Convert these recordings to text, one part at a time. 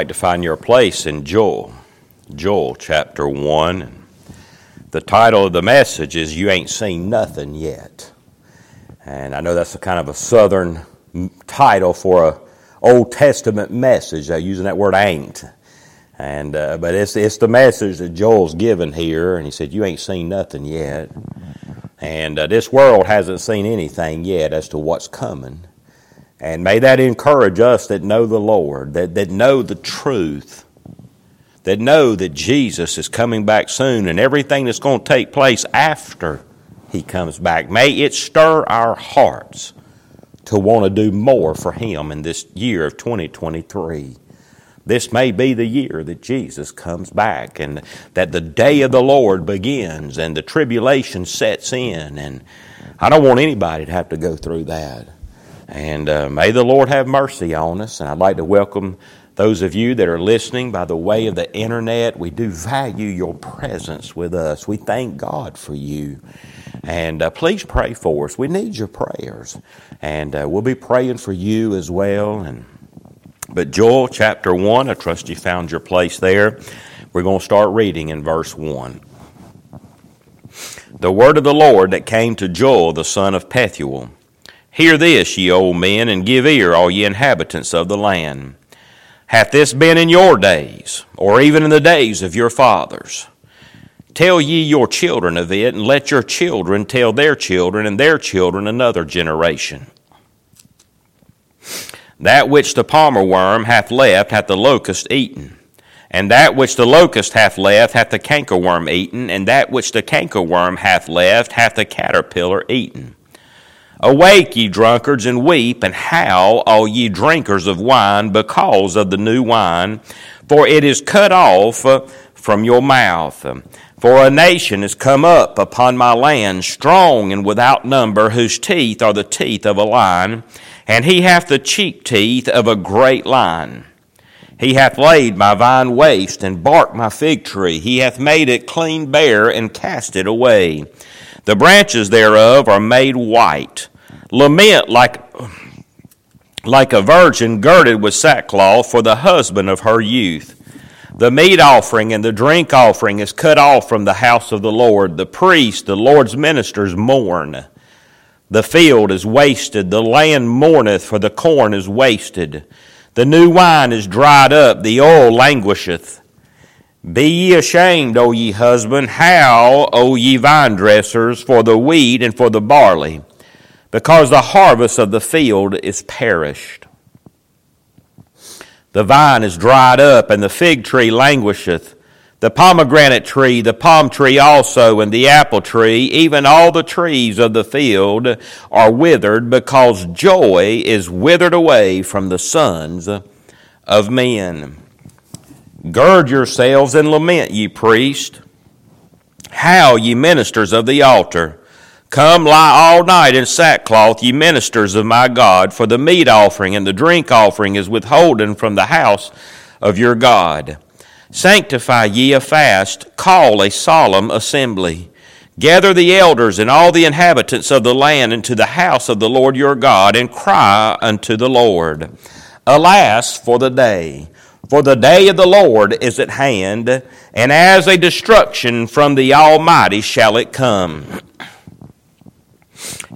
Like to find your place in Joel, Joel chapter 1, the title of the message is You Ain't Seen Nothing Yet. And I know that's a kind of a southern title for a Old Testament message, uh, using that word ain't. And, uh, but it's, it's the message that Joel's given here, and he said, You ain't seen nothing yet. And uh, this world hasn't seen anything yet as to what's coming. And may that encourage us that know the Lord, that, that know the truth, that know that Jesus is coming back soon and everything that's going to take place after he comes back. May it stir our hearts to want to do more for him in this year of 2023. This may be the year that Jesus comes back and that the day of the Lord begins and the tribulation sets in. And I don't want anybody to have to go through that. And uh, may the Lord have mercy on us. And I'd like to welcome those of you that are listening by the way of the internet. We do value your presence with us. We thank God for you. And uh, please pray for us. We need your prayers. And uh, we'll be praying for you as well. And but Joel chapter 1, I trust you found your place there. We're going to start reading in verse 1. The word of the Lord that came to Joel the son of Pethuel. Hear this, ye old men, and give ear, all ye inhabitants of the land. Hath this been in your days, or even in the days of your fathers? Tell ye your children of it, and let your children tell their children and their children another generation. That which the palmer worm hath left hath the locust eaten. And that which the locust hath left hath the cankerworm eaten, and that which the cankerworm hath left hath the caterpillar eaten. Awake, ye drunkards, and weep, and howl, all ye drinkers of wine, because of the new wine, for it is cut off uh, from your mouth. For a nation is come up upon my land, strong and without number, whose teeth are the teeth of a lion, and he hath the cheek teeth of a great lion. He hath laid my vine waste, and barked my fig tree. He hath made it clean bare, and cast it away. The branches thereof are made white. Lament like, like a virgin girded with sackcloth for the husband of her youth. The meat offering and the drink offering is cut off from the house of the Lord. The priests, the Lord's ministers, mourn. The field is wasted, the land mourneth, for the corn is wasted. The new wine is dried up, the oil languisheth. Be ye ashamed, O ye husband, how, O ye vine dressers, for the wheat and for the barley, because the harvest of the field is perished. The vine is dried up, and the fig tree languisheth. The pomegranate tree, the palm tree also, and the apple tree, even all the trees of the field are withered, because joy is withered away from the sons of men. Gird yourselves and lament, ye priests. How, ye ministers of the altar? Come lie all night in sackcloth, ye ministers of my God, for the meat offering and the drink offering is withholden from the house of your God. Sanctify ye a fast, call a solemn assembly. Gather the elders and all the inhabitants of the land into the house of the Lord your God, and cry unto the Lord. Alas for the day! For the day of the Lord is at hand, and as a destruction from the Almighty shall it come.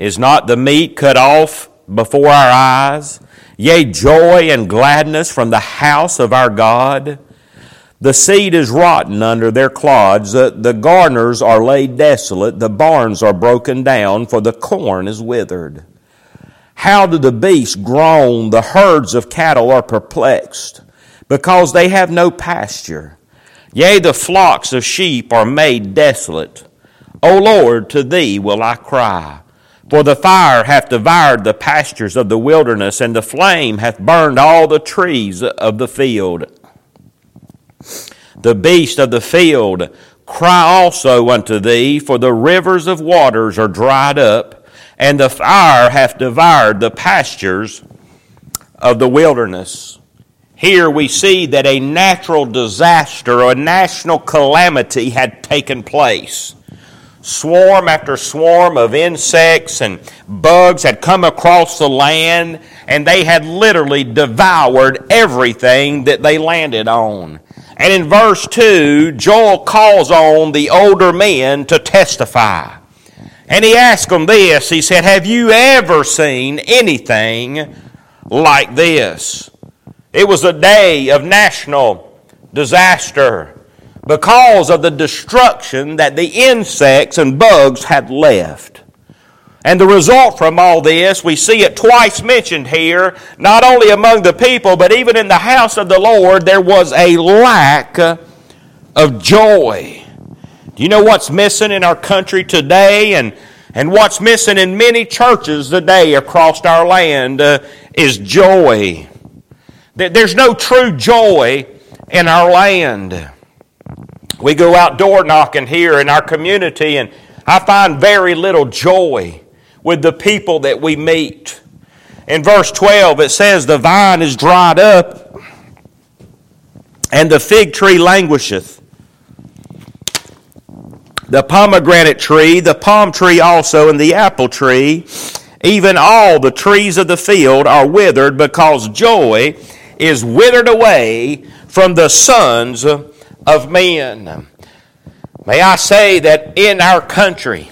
Is not the meat cut off before our eyes? Yea, joy and gladness from the house of our God? The seed is rotten under their clods, the, the garners are laid desolate, the barns are broken down, for the corn is withered. How do the beasts groan? The herds of cattle are perplexed because they have no pasture. Yea, the flocks of sheep are made desolate. O Lord, to thee will I cry. For the fire hath devoured the pastures of the wilderness, and the flame hath burned all the trees of the field. The beasts of the field cry also unto thee, for the rivers of waters are dried up, and the fire hath devoured the pastures of the wilderness. Here we see that a natural disaster or a national calamity had taken place. Swarm after swarm of insects and bugs had come across the land, and they had literally devoured everything that they landed on. And in verse 2, Joel calls on the older men to testify. And he asked them this He said, Have you ever seen anything like this? It was a day of national disaster because of the destruction that the insects and bugs had left. And the result from all this, we see it twice mentioned here, not only among the people, but even in the house of the Lord, there was a lack of joy. Do you know what's missing in our country today and, and what's missing in many churches today across our land uh, is joy. There's no true joy in our land. We go out door knocking here in our community, and I find very little joy with the people that we meet. In verse 12, it says, The vine is dried up, and the fig tree languisheth. The pomegranate tree, the palm tree also, and the apple tree, even all the trees of the field are withered because joy is withered away from the sons of men. May I say that in our country,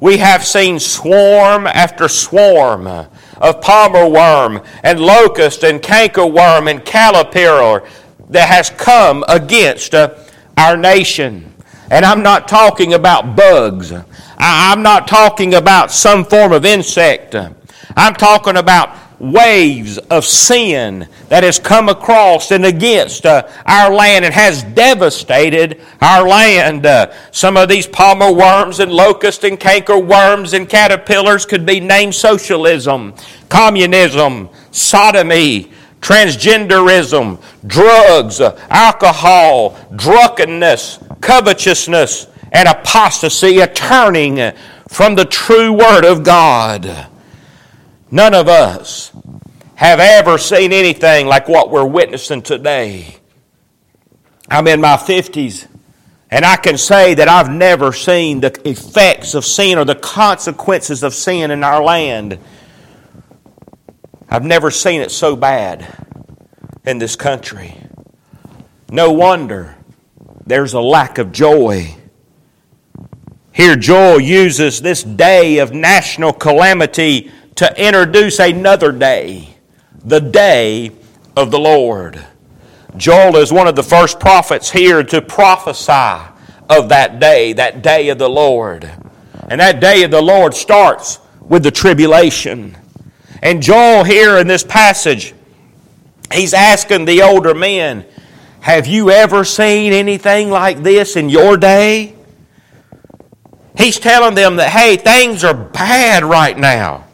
we have seen swarm after swarm of palmer worm and locust and cankerworm and caterpillar that has come against our nation. And I'm not talking about bugs. I'm not talking about some form of insect. I'm talking about waves of sin that has come across and against uh, our land and has devastated our land. Uh, some of these palmer worms and locust and canker worms and caterpillars could be named socialism, communism, sodomy, transgenderism, drugs, uh, alcohol, drunkenness, covetousness, and apostasy, a turning from the true Word of God. None of us have ever seen anything like what we're witnessing today. I'm in my 50s, and I can say that I've never seen the effects of sin or the consequences of sin in our land. I've never seen it so bad in this country. No wonder there's a lack of joy. Here, Joel uses this day of national calamity to introduce another day, the day of the Lord. Joel is one of the first prophets here to prophesy of that day, that day of the Lord. And that day of the Lord starts with the tribulation. And Joel, here in this passage, he's asking the older men, Have you ever seen anything like this in your day? He's telling them that, hey, things are bad right now.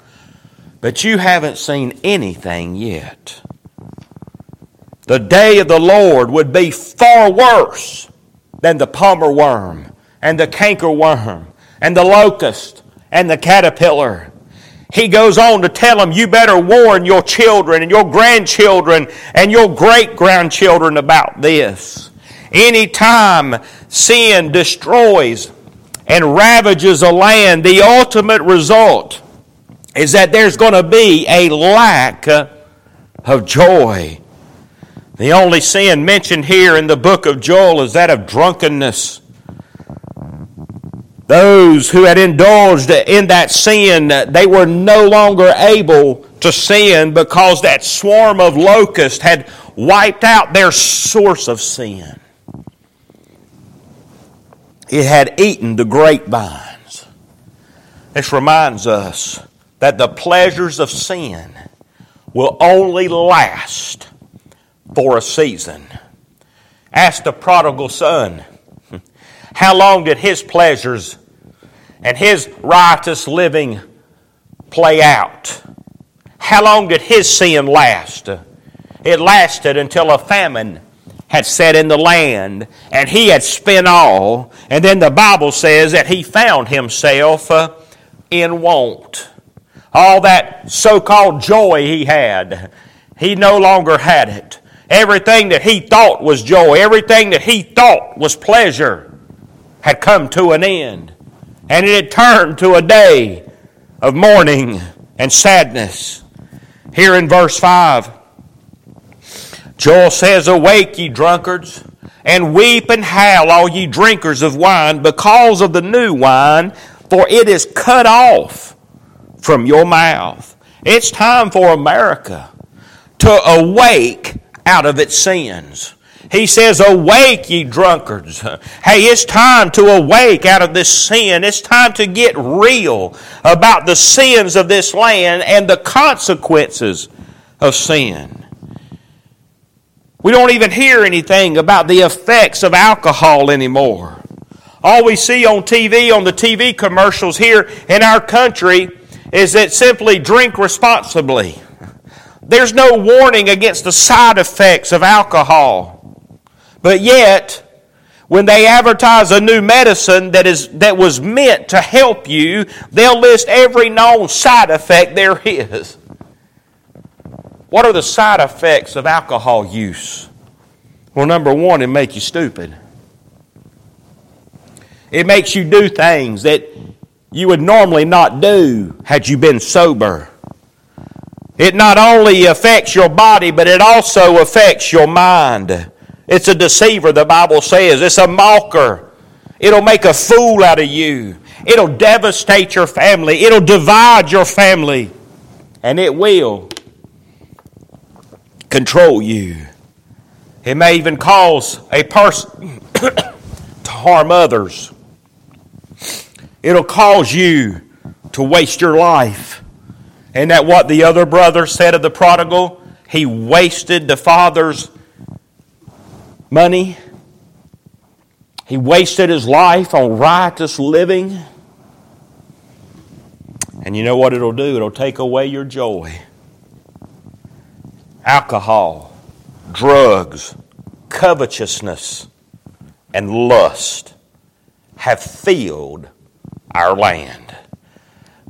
But you haven't seen anything yet. The day of the Lord would be far worse than the palmer worm and the canker worm and the locust and the caterpillar. He goes on to tell them, you better warn your children and your grandchildren and your great grandchildren about this. Anytime sin destroys and ravages a land, the ultimate result is that there's going to be a lack of joy. The only sin mentioned here in the book of Joel is that of drunkenness. Those who had indulged in that sin, they were no longer able to sin because that swarm of locusts had wiped out their source of sin. It had eaten the grapevines. This reminds us that the pleasures of sin will only last for a season. Ask the prodigal son, how long did his pleasures and his riotous living play out? How long did his sin last? It lasted until a famine had set in the land and he had spent all. And then the Bible says that he found himself uh, in want. All that so called joy he had, he no longer had it. Everything that he thought was joy, everything that he thought was pleasure, had come to an end. and it had turned to a day of mourning and sadness. Here in verse 5, Joel says, Awake, ye drunkards, and weep and howl, all ye drinkers of wine, because of the new wine, for it is cut off from your mouth. It's time for America to awake out of its sins. He says, Awake, ye drunkards. Hey, it's time to awake out of this sin. It's time to get real about the sins of this land and the consequences of sin. We don't even hear anything about the effects of alcohol anymore. All we see on TV, on the TV commercials here in our country, is that simply drink responsibly. There's no warning against the side effects of alcohol. But yet, when they advertise a new medicine that, is, that was meant to help you, they'll list every known side effect there is. What are the side effects of alcohol use? Well, number one, it makes you stupid. It makes you do things that you would normally not do had you been sober. It not only affects your body, but it also affects your mind. It's a deceiver, the Bible says. It's a mocker. It'll make a fool out of you. It'll devastate your family. It'll divide your family. And it will control you. It may even cause a person to harm others. It'll cause you to waste your life. And that what the other brother said of the prodigal? He wasted the father's money. He wasted his life on riotous living. And you know what it'll do? It'll take away your joy. Alcohol, drugs, covetousness, and lust have filled our land.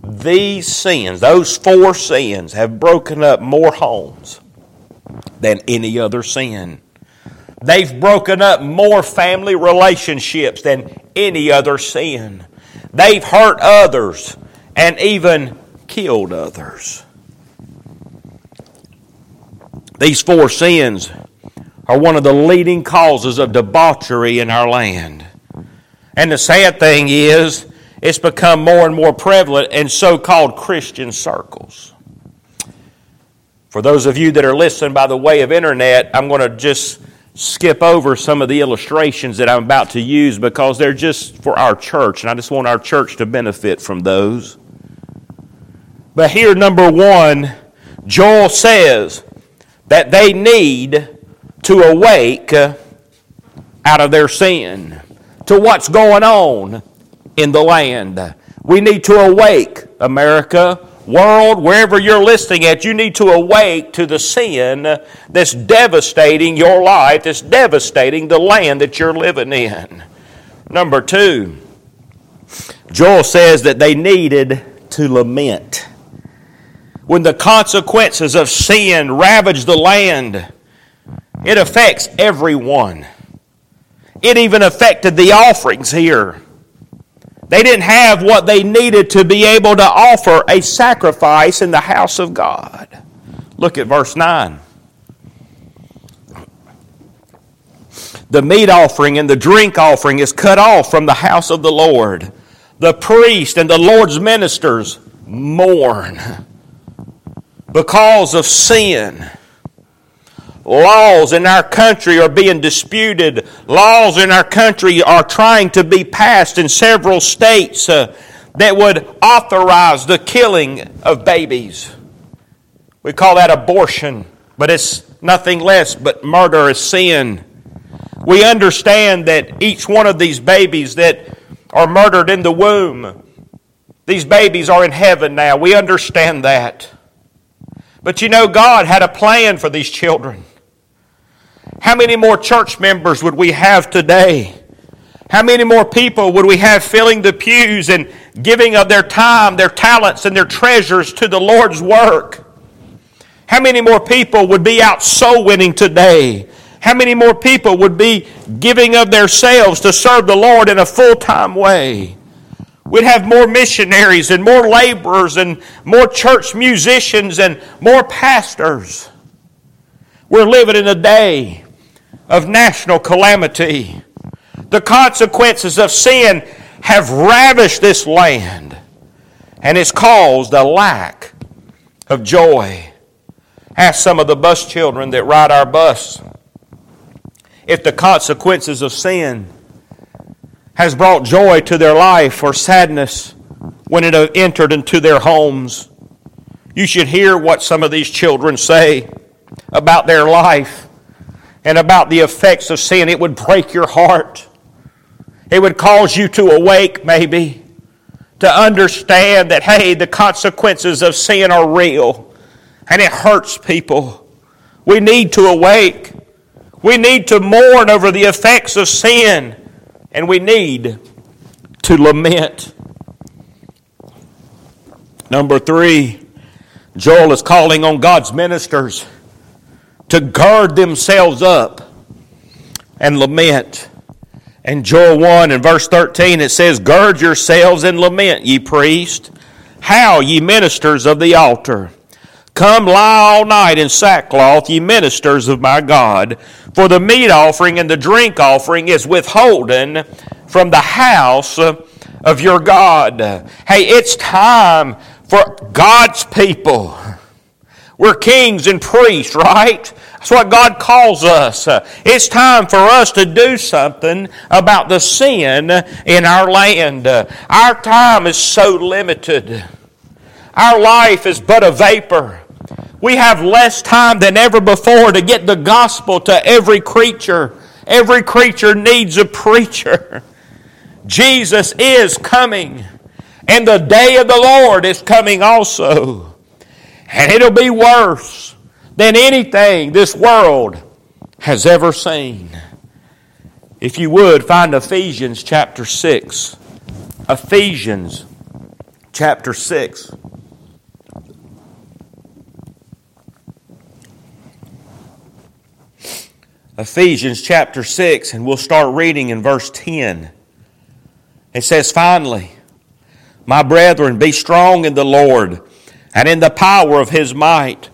These sins, those four sins, have broken up more homes than any other sin. They've broken up more family relationships than any other sin. They've hurt others and even killed others. These four sins are one of the leading causes of debauchery in our land. And the sad thing is, it's become more and more prevalent in so called Christian circles. For those of you that are listening by the way of internet, I'm going to just skip over some of the illustrations that I'm about to use because they're just for our church, and I just want our church to benefit from those. But here, number one, Joel says that they need to awake out of their sin to what's going on in the land. We need to awake, America world, wherever you're listening at, you need to awake to the sin that's devastating your life, that's devastating the land that you're living in. Number two, Joel says that they needed to lament. When the consequences of sin ravage the land, it affects everyone. It even affected the offerings here. They didn't have what they needed to be able to offer a sacrifice in the house of God. Look at verse 9. The meat offering and the drink offering is cut off from the house of the Lord. The priest and the Lord's ministers mourn because of sin. Laws in our country are being disputed. Laws in our country are trying to be passed in several states uh, that would authorize the killing of babies. We call that abortion, but it's nothing less but murder, murderous sin. We understand that each one of these babies that are murdered in the womb, these babies are in heaven now. We understand that. But you know, God had a plan for these children. How many more church members would we have today? How many more people would we have filling the pews and giving of their time, their talents, and their treasures to the Lord's work? How many more people would be out soul winning today? How many more people would be giving of themselves to serve the Lord in a full time way? We'd have more missionaries and more laborers and more church musicians and more pastors. We're living in a day of national calamity. The consequences of sin have ravished this land and it's caused a lack of joy. Ask some of the bus children that ride our bus if the consequences of sin has brought joy to their life or sadness when it entered into their homes. You should hear what some of these children say about their life and about the effects of sin. It would break your heart. It would cause you to awake, maybe, to understand that, hey, the consequences of sin are real and it hurts people. We need to awake. We need to mourn over the effects of sin and we need to lament. Number three, Joel is calling on God's ministers to guard themselves up and lament. And Joel 1 and verse 13 it says, Gird yourselves and lament, ye priests. How, ye ministers of the altar? Come lie all night in sackcloth, ye ministers of my God. For the meat offering and the drink offering is withholden from the house of your God. Hey, it's time for God's people. We're kings and priests, right? That's what God calls us. It's time for us to do something about the sin in our land. Our time is so limited. Our life is but a vapor. We have less time than ever before to get the gospel to every creature. Every creature needs a preacher. Jesus is coming, and the day of the Lord is coming also. And it'll be worse than anything this world has ever seen. If you would, find Ephesians chapter 6. Ephesians chapter 6. Ephesians chapter 6, and we'll start reading in verse 10. It says, Finally, my brethren, be strong in the Lord and in the power of his might.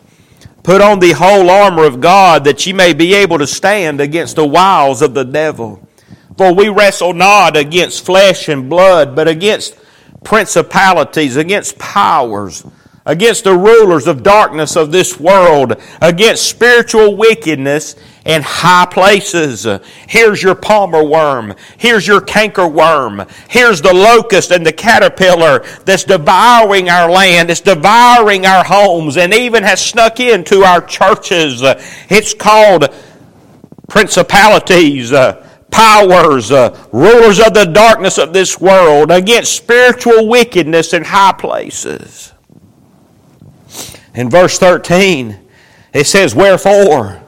Put on the whole armor of God that ye may be able to stand against the wiles of the devil. For we wrestle not against flesh and blood, but against principalities, against powers against the rulers of darkness of this world, against spiritual wickedness in high places. Here's your palmer worm. Here's your canker worm. Here's the locust and the caterpillar that's devouring our land. It's devouring our homes and even has snuck into our churches. It's called principalities. Uh, powers, uh, rulers of the darkness of this world, against spiritual wickedness in high places. In verse 13, it says, Wherefore?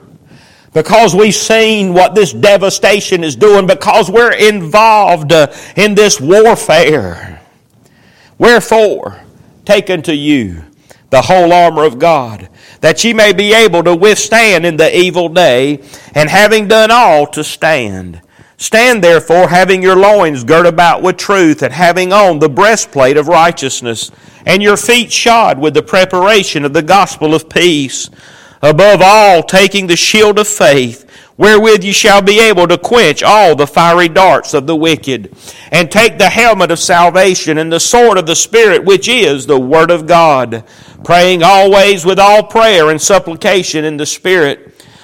Because we've seen what this devastation is doing, because we're involved uh, in this warfare. Wherefore, take unto you the whole armor of God, that ye may be able to withstand in the evil day, and having done all, to stand. Stand therefore, having your loins girt about with truth, and having on the breastplate of righteousness, and your feet shod with the preparation of the gospel of peace. Above all, taking the shield of faith, wherewith you shall be able to quench all the fiery darts of the wicked, and take the helmet of salvation and the sword of the Spirit, which is the Word of God, praying always with all prayer and supplication in the Spirit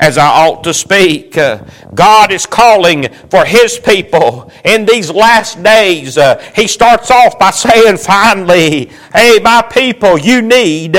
as I ought to speak. Uh, God is calling for His people in these last days. Uh, he starts off by saying, finally, hey, my people, you need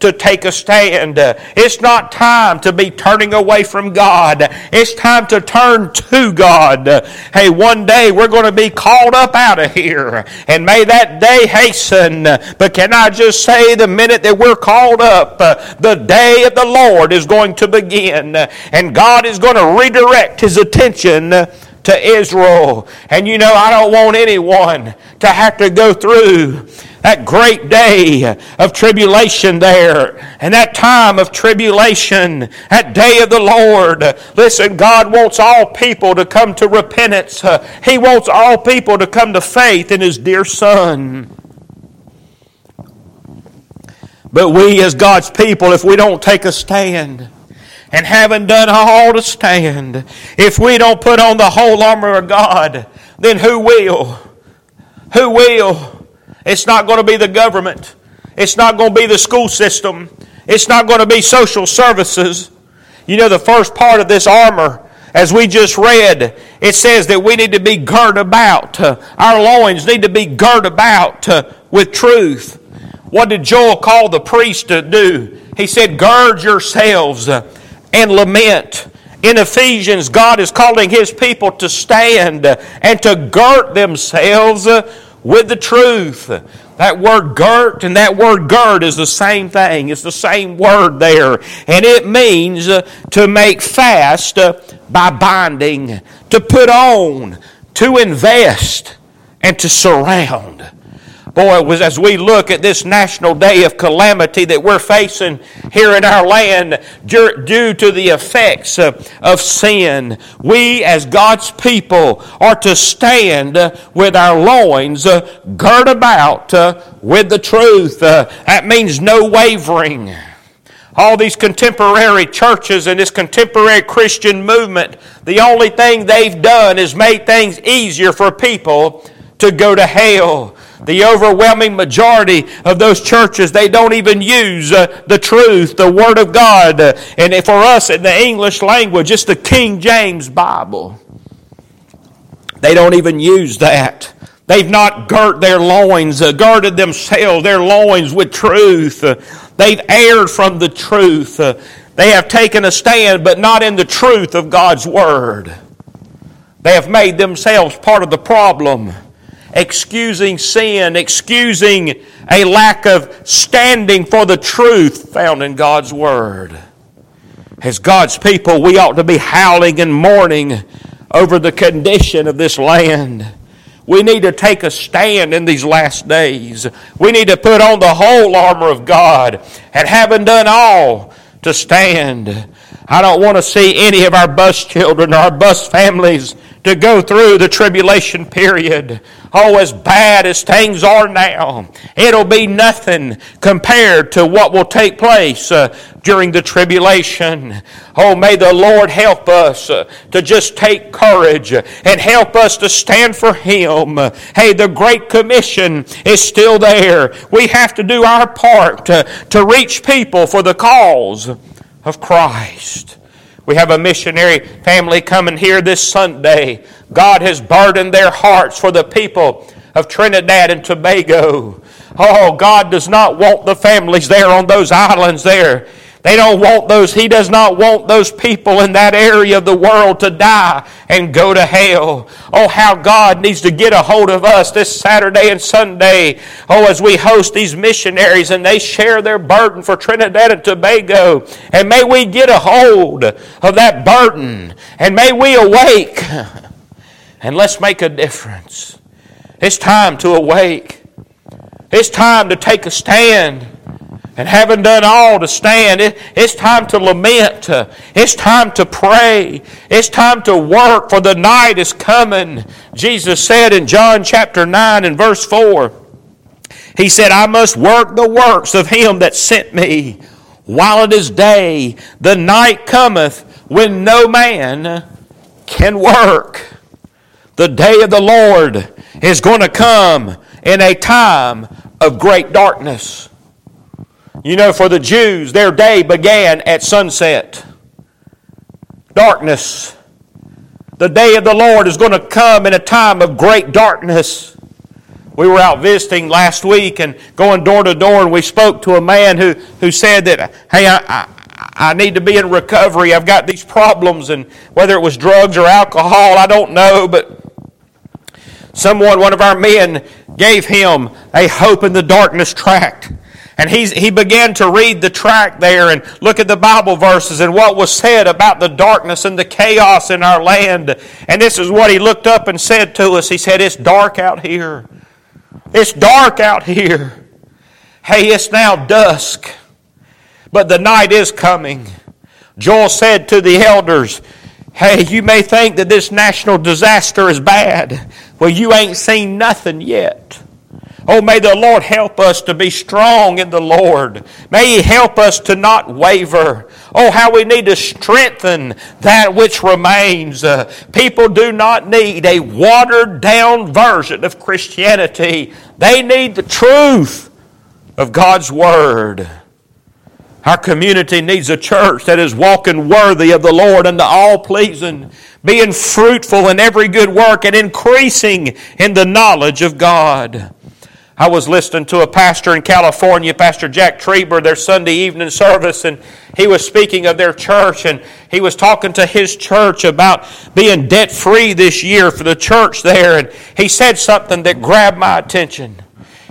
to take a stand. It's not time to be turning away from God. It's time to turn to God. Hey, one day we're going to be called up out of here. And may that day hasten. But can I just say, the minute that we're called up, the day of the Lord is going to begin. And God is going to redirect his attention to Israel. And you know, I don't want anyone to have to go through that great day of tribulation there and that time of tribulation, that day of the Lord. Listen, God wants all people to come to repentance. He wants all people to come to faith in His dear Son. But we, as God's people, if we don't take a stand, and having done all to stand, if we don't put on the whole armor of God, then who will? Who will? It's not going to be the government. It's not going to be the school system. It's not going to be social services. You know, the first part of this armor, as we just read, it says that we need to be girt about. Our loins need to be girt about with truth. What did Joel call the priest to do? He said, Gird yourselves. And lament. In Ephesians, God is calling His people to stand and to girt themselves with the truth. That word girt and that word gird is the same thing. It's the same word there. And it means uh, to make fast uh, by binding, to put on, to invest, and to surround. Boy, was as we look at this national day of calamity that we're facing here in our land due to the effects uh, of sin, we as God's people are to stand uh, with our loins uh, girt about with the truth. That means no wavering all these contemporary churches and this contemporary Christian movement, the only thing they've done is made things easier for people to go to hell. The overwhelming majority of those churches, they don't even use uh, the truth, the Word of God. and for us in the English language, it's the King James Bible. They don't even use that. They've not girt their loins, uh, girded themselves, their loins with truth. They've erred from the truth. They have taken a stand, but not in the truth of God's Word. They have made themselves part of the problem excusing sin, excusing a lack of standing for the truth found in God's Word. As God's people, we ought to be howling and mourning over the condition of this land. We need to take a stand in these last days. We need to put on the whole armor of God and having done all to stand. I don't want to see any of our bus children or our bus families to go through the tribulation period. Oh, as bad as things are now, it'll be nothing compared to what will take place uh, during the tribulation. Oh, may the Lord help us uh, to just take courage and help us to stand for Him. Hey, the Great Commission is still there. We have to do our part uh, to reach people for the cause of Christ. We have a missionary family coming here this Sunday. God has burdened their hearts for the people of Trinidad and Tobago. Oh, God does not want the families there on those islands there they don't want those, he does not want those people in that area of the world to die and go to hell. Oh, how God needs to get a hold of us this Saturday and Sunday. Oh, as we host these missionaries and they share their burden for Trinidad and Tobago. And may we get a hold of that burden. And may we awake. And let's make a difference. It's time to awake. It's time to take a stand and having done all to stand, it, it's time to lament. It's time to pray. It's time to work, for the night is coming. Jesus said in John chapter 9 and verse 4, He said, I must work the works of him that sent me while it is day. The night cometh when no man can work. The day of the Lord is going to come in a time of great darkness. You know, for the Jews, their day began at sunset. Darkness. The day of the Lord is going to come in a time of great darkness. we were out visiting last week and going door to door, and we spoke to a man who, who said that, hey, I, I I need to be in recovery. I've got these problems, and whether it was drugs or alcohol, I don't know, but someone, one of our men, gave him a hope in the darkness tract. And he's, he began to read the tract there and look at the Bible verses and what was said about the darkness and the chaos in our land. And this is what he looked up and said to us. He said, It's dark out here. It's dark out here. Hey, it's now dusk, but the night is coming. Joel said to the elders, Hey, you may think that this national disaster is bad. Well, you ain't seen nothing yet. Oh, may the Lord help us to be strong in the Lord. May He help us to not waver. Oh, how we need to strengthen that which remains. Uh, people do not need a watered down version of Christianity, they need the truth of God's Word. Our community needs a church that is walking worthy of the Lord and all pleasing, being fruitful in every good work and increasing in the knowledge of God. I was listening to a pastor in California, Pastor Jack Trieber, their Sunday evening service, and he was speaking of their church, and he was talking to his church about being debt free this year for the church there, and he said something that grabbed my attention.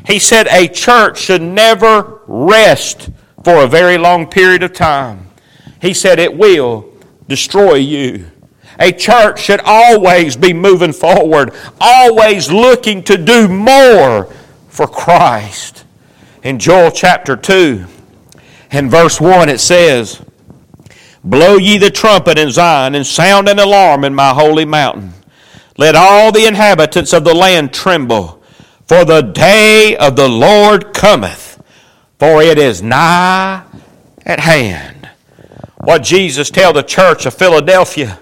He said, A church should never rest for a very long period of time. He said, It will destroy you. A church should always be moving forward, always looking to do more for Christ. In Joel chapter 2 and verse 1, it says, Blow ye the trumpet in Zion, and sound an alarm in my holy mountain. Let all the inhabitants of the land tremble, for the day of the Lord cometh, for it is nigh at hand. What Jesus tell the church of Philadelphia?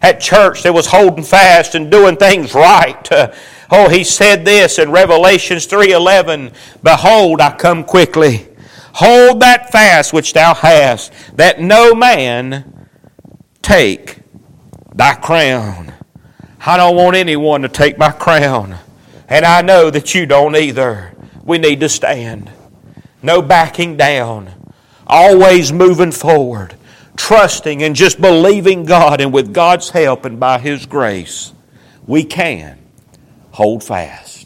At church, that was holding fast and doing things right. Uh, Oh, he said this in Revelations 3:11, "Behold, I come quickly. Hold that fast which thou hast, that no man take thy crown." I don't want anyone to take my crown, and I know that you don't either. We need to stand. No backing down. Always moving forward, trusting and just believing God, and with God's help and by His grace, we can hold fast.